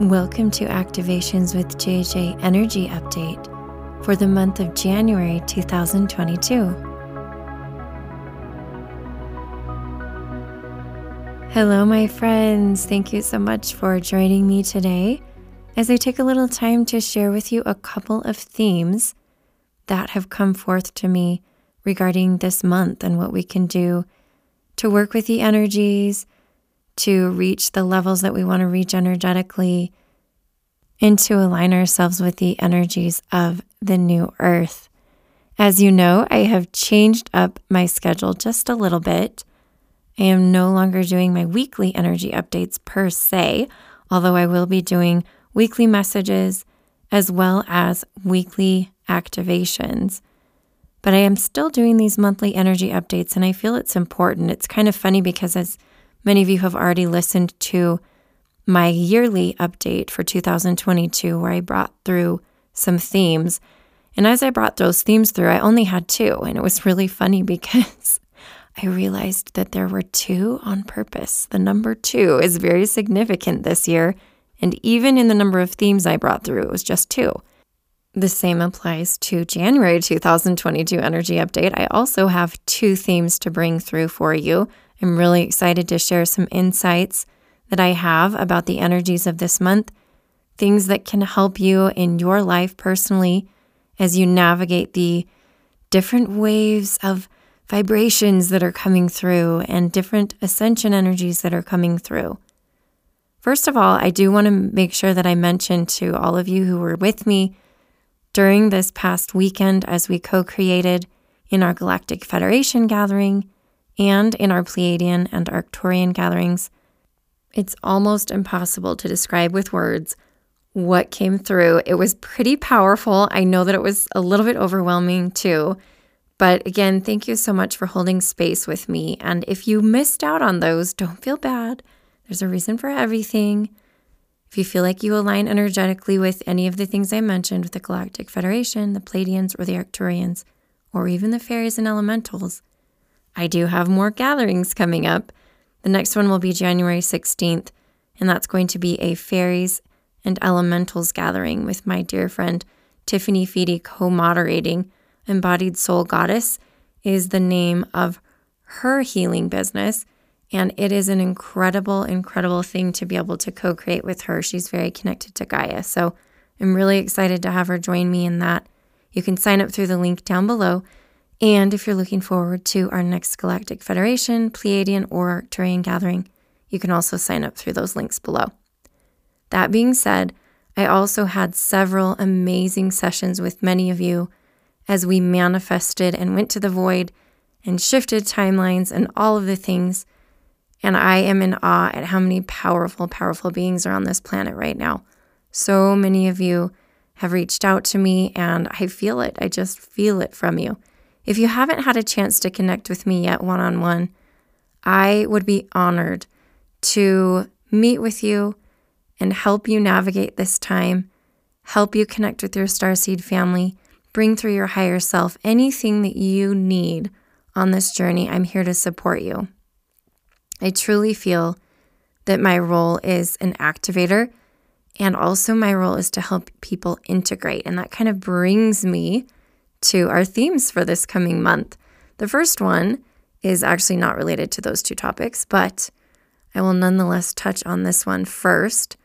Welcome to Activations with JJ Energy Update for the month of January 2022. Hello, my friends. Thank you so much for joining me today as I take a little time to share with you a couple of themes that have come forth to me regarding this month and what we can do to work with the energies to reach the levels that we want to reach energetically, and to align ourselves with the energies of the new earth. As you know, I have changed up my schedule just a little bit. I am no longer doing my weekly energy updates per se, although I will be doing weekly messages as well as weekly activations. But I am still doing these monthly energy updates, and I feel it's important. It's kind of funny because as Many of you have already listened to my yearly update for 2022, where I brought through some themes. And as I brought those themes through, I only had two. And it was really funny because I realized that there were two on purpose. The number two is very significant this year. And even in the number of themes I brought through, it was just two. The same applies to January 2022 Energy Update. I also have two themes to bring through for you. I'm really excited to share some insights that I have about the energies of this month, things that can help you in your life personally as you navigate the different waves of vibrations that are coming through and different ascension energies that are coming through. First of all, I do want to make sure that I mention to all of you who were with me during this past weekend as we co created in our Galactic Federation gathering and in our Pleiadian and Arcturian gatherings, it's almost impossible to describe with words what came through. It was pretty powerful. I know that it was a little bit overwhelming too. But again, thank you so much for holding space with me. And if you missed out on those, don't feel bad. There's a reason for everything. If you feel like you align energetically with any of the things I mentioned with the Galactic Federation, the Pleiadians, or the Arcturians, or even the fairies and elementals, I do have more gatherings coming up. The next one will be January 16th, and that's going to be a fairies and elementals gathering with my dear friend Tiffany Feedy co moderating. Embodied Soul Goddess is the name of her healing business. And it is an incredible, incredible thing to be able to co create with her. She's very connected to Gaia. So I'm really excited to have her join me in that. You can sign up through the link down below. And if you're looking forward to our next Galactic Federation, Pleiadian, or Arcturian gathering, you can also sign up through those links below. That being said, I also had several amazing sessions with many of you as we manifested and went to the void and shifted timelines and all of the things. And I am in awe at how many powerful, powerful beings are on this planet right now. So many of you have reached out to me, and I feel it. I just feel it from you. If you haven't had a chance to connect with me yet one on one, I would be honored to meet with you and help you navigate this time, help you connect with your starseed family, bring through your higher self anything that you need on this journey. I'm here to support you. I truly feel that my role is an activator, and also my role is to help people integrate. And that kind of brings me to our themes for this coming month. The first one is actually not related to those two topics, but I will nonetheless touch on this one first.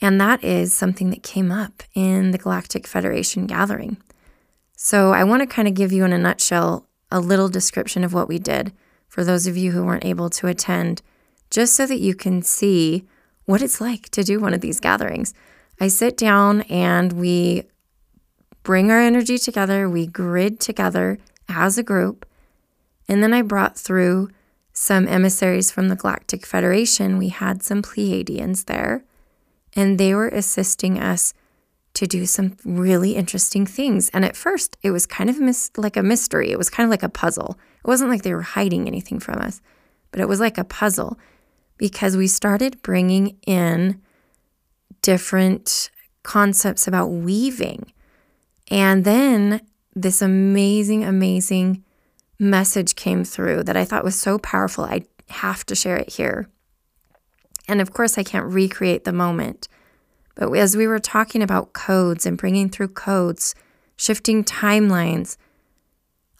And that is something that came up in the Galactic Federation gathering. So I want to kind of give you in a nutshell a little description of what we did for those of you who weren't able to attend, just so that you can see what it's like to do one of these gatherings. I sit down and we bring our energy together, we grid together as a group. And then I brought through some emissaries from the Galactic Federation. We had some Pleiadians there, and they were assisting us to do some really interesting things. And at first, it was kind of mis- like a mystery. It was kind of like a puzzle. It wasn't like they were hiding anything from us, but it was like a puzzle because we started bringing in different concepts about weaving and then this amazing, amazing message came through that I thought was so powerful. I have to share it here. And of course, I can't recreate the moment, But as we were talking about codes and bringing through codes, shifting timelines,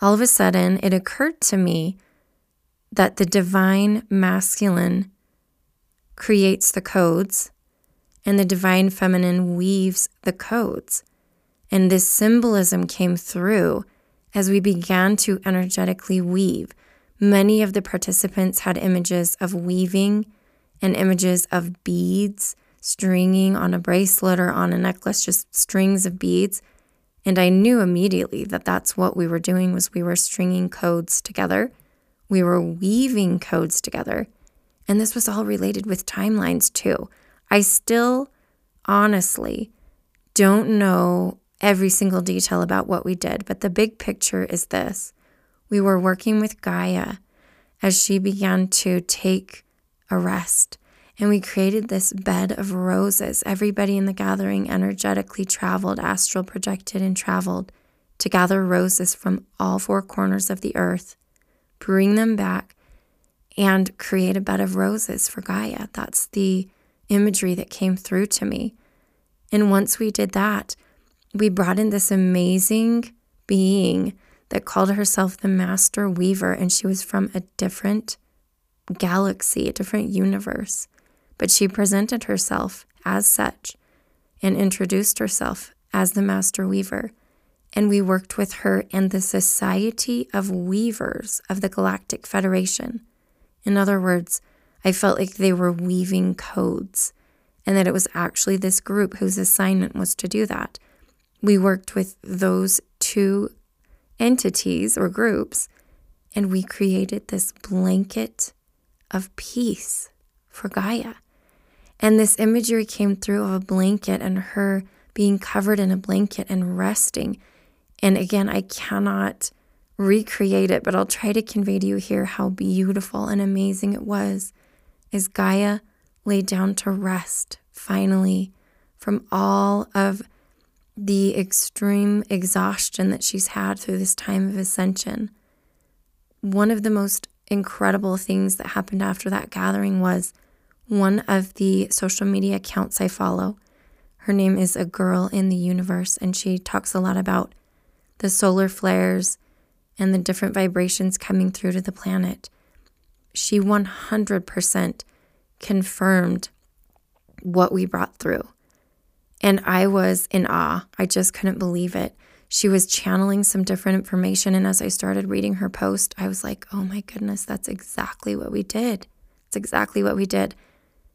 all of a sudden it occurred to me that the divine masculine creates the codes and the divine feminine weaves the codes. And this symbolism came through as we began to energetically weave. Many of the participants had images of weaving and images of beads stringing on a bracelet or on a necklace, just strings of beads. And I knew immediately that that's what we were doing was we were stringing codes together. We were weaving codes together. And this was all related with timelines too. I still honestly don't know every single detail about what we did, but the big picture is this. We were working with Gaia as she began to take a rest. And we created this bed of roses. Everybody in the gathering energetically traveled, astral projected, and traveled to gather roses from all four corners of the earth, bring them back, and create a bed of roses for Gaia. That's the imagery that came through to me. And once we did that, we brought in this amazing being that called herself the Master Weaver, and she was from a different galaxy, a different universe. But she presented herself as such and introduced herself as the Master Weaver. And we worked with her and the Society of Weavers of the Galactic Federation. In other words, I felt like they were weaving codes and that it was actually this group whose assignment was to do that. We worked with those two entities or groups and we created this blanket of peace for Gaia. And this imagery came through of a blanket and her being covered in a blanket and resting. And again, I cannot recreate it, but I'll try to convey to you here how beautiful and amazing it was as Gaia lay down to rest finally from all of the extreme exhaustion that she's had through this time of ascension. One of the most incredible things that happened after that gathering was one of the social media accounts I follow. Her name is A Girl in the Universe, and she talks a lot about the solar flares and the different vibrations coming through to the planet. She 100% confirmed what we brought through. And I was in awe. I just couldn't believe it she was channeling some different information. And as I started reading her post, I was like, oh my goodness, that's exactly what we did. It's exactly what we did.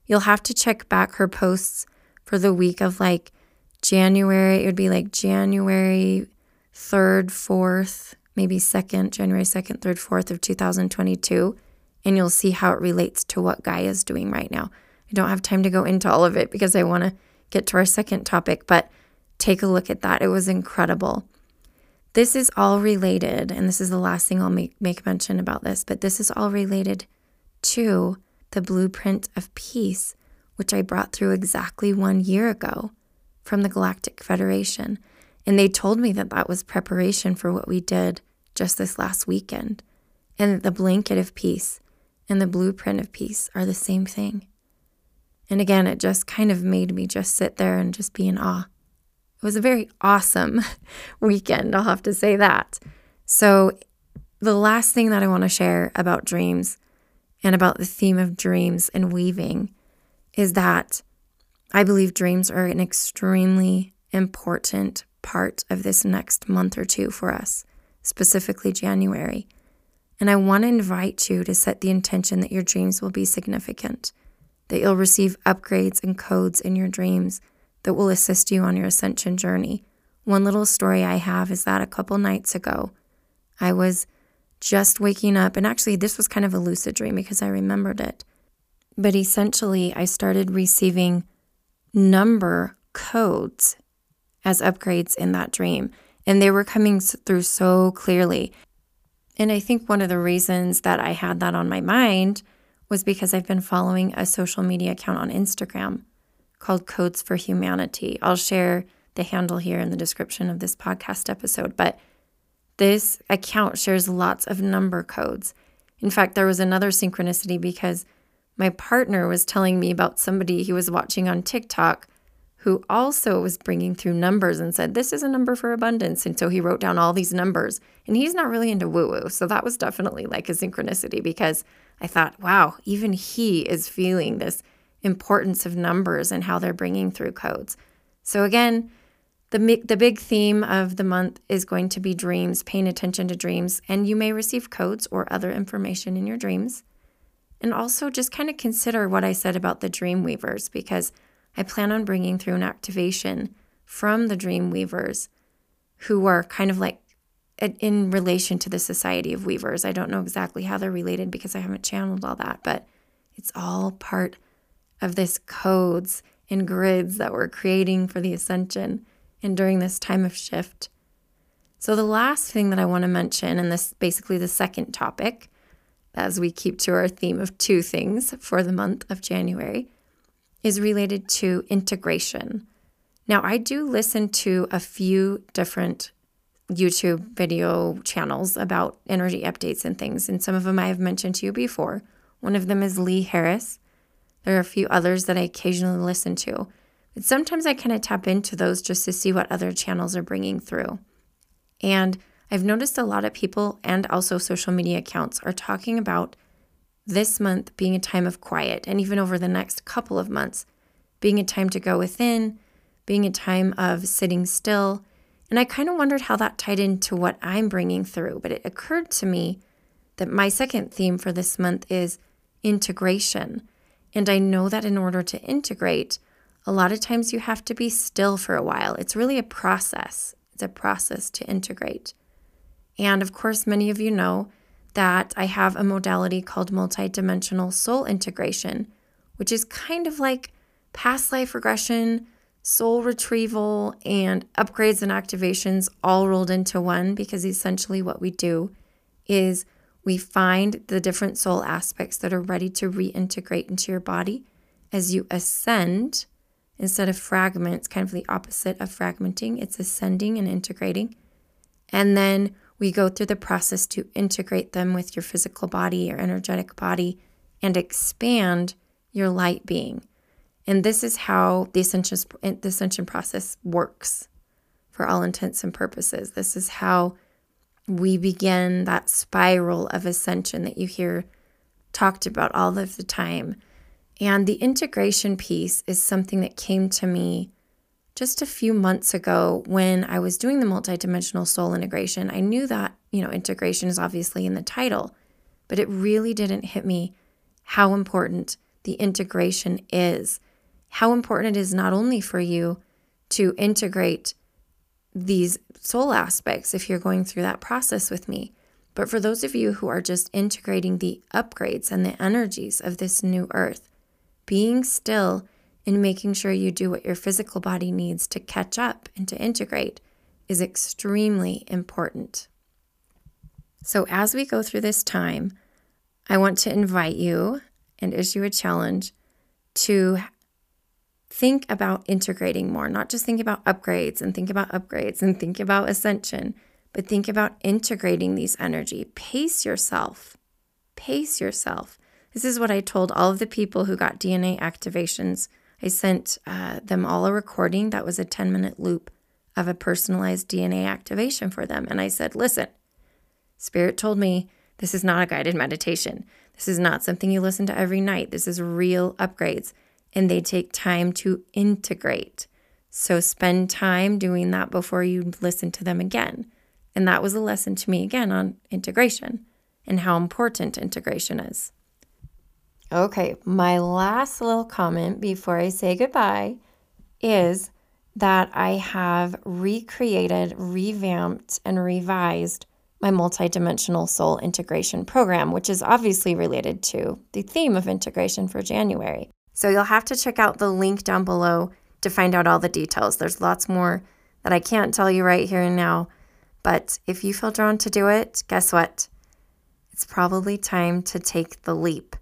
You'll have to check back her posts for the week of like January. It would be like January 3rd, 4th, maybe 2nd, January 2nd, 3rd, 4th of 2022. And you'll see how it relates to what Gaia is doing right now. I don't have time to go into all of it because I want to get to our second topic, but Take a look at that. It was incredible. This is all related, and this is the last thing I'll make, make mention about this, but this is all related to the blueprint of peace, which I brought through exactly one year ago from the Galactic Federation. And they told me that that was preparation for what we did just this last weekend, and that the blanket of peace and the blueprint of peace are the same thing. And again, it just kind of made me just sit there and just be in awe it was a very awesome weekend, I'll have to say that. So, the last thing that I want to share about dreams and about the theme of dreams and weaving is that I believe dreams are an extremely important part of this next month or two for us, specifically January. And I want to invite you to set the intention that your dreams will be significant, that you'll receive upgrades and codes in your dreams that will assist you on your ascension journey. One little story I have is that a couple nights ago, I was just waking up, and actually, this was kind of a lucid dream because I remembered it. But essentially, I started receiving number codes as upgrades in that dream, and they were coming through so clearly. And I think one of the reasons that I had that on my mind was because I've been following a social media account on Instagram called Codes for Humanity. I'll share the handle here in the description of this podcast episode, but this account shares lots of number codes. In fact, there was another synchronicity because my partner was telling me about somebody he was watching on TikTok who also was bringing through numbers and said, This is a number for abundance. And so he wrote down all these numbers. And he's not really into woo woo. So that was definitely like a synchronicity because I thought, wow, even he is feeling this importance of numbers and how they're bringing through codes. So again, the, the big theme of the month is going to be dreams, paying attention to dreams, and you may receive codes or other information in your dreams. And also just kind of consider what I said about the dream weavers because I plan on bringing through an activation from the dream weavers who are kind of like in relation to the Society of Weavers. I don't know exactly how they're related because I haven't channeled all that, but it's all part of this codes and grids that we're creating for the ascension and during this time of shift. So, the last thing that I want to mention, and this basically the second topic, as we keep to our theme of two things for the month of January, is related to integration. Now, I do listen to a few different YouTube video channels about energy updates and things, and some of them I have mentioned to you before. One of them is Lee Harris. There are a few others that I occasionally listen to. But sometimes I kind of tap into those just to see what other channels are bringing through. And I've noticed a lot of people and also social media accounts are talking about this month being a time of quiet, and even over the next couple of months, being a time to go within, being a time of sitting still. And I kind of wondered how that tied into what I'm bringing through, but it occurred to me that my second theme for this month is integration. And I know that in order to integrate, a lot of times you have to be still for a while. It's really a process, it's a process to integrate. And of course, many of you know that I have a modality called multidimensional soul integration, which is kind of like past life regression, soul retrieval, and upgrades and activations all rolled into one because essentially what we do is we find the different soul aspects that are ready to reintegrate into your body as you ascend instead of fragments, kind of the opposite of fragmenting. It's ascending and integrating. And then we go through the process to integrate them with your physical body, your energetic body, and expand your light being. And this is how the ascension, the ascension process works for all intents and purposes. This is how we begin that spiral of ascension that you hear talked about all of the time. And the integration piece is something that came to me just a few months ago when I was doing the multidimensional soul integration. I knew that, you know, integration is obviously in the title, but it really didn't hit me how important the integration is. How important it is not only for you to integrate these soul aspects if you're going through that process with me, but for those of you who are just integrating the upgrades and the energies of this new earth, being still and making sure you do what your physical body needs to catch up and to integrate is extremely important. So, as we go through this time, I want to invite you and issue a challenge to think about integrating more, not just think about upgrades and think about upgrades and think about ascension, but think about integrating these energy. Pace yourself. Pace yourself. This is what I told all of the people who got DNA activations. I sent uh, them all a recording that was a 10 minute loop of a personalized DNA activation for them. And I said, listen, Spirit told me this is not a guided meditation. This is not something you listen to every night. This is real upgrades, and they take time to integrate. So spend time doing that before you listen to them again. And that was a lesson to me again on integration and how important integration is. Okay, my last little comment before I say goodbye is that I have recreated, revamped, and revised my multidimensional soul integration program, which is obviously related to the theme of integration for January. So you'll have to check out the link down below to find out all the details. There's lots more that I can't tell you right here and now, but if you feel drawn to do it, guess what? It's probably time to take the leap.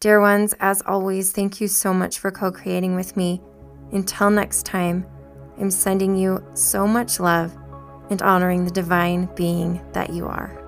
Dear ones, as always, thank you so much for co creating with me. Until next time, I'm sending you so much love and honoring the divine being that you are.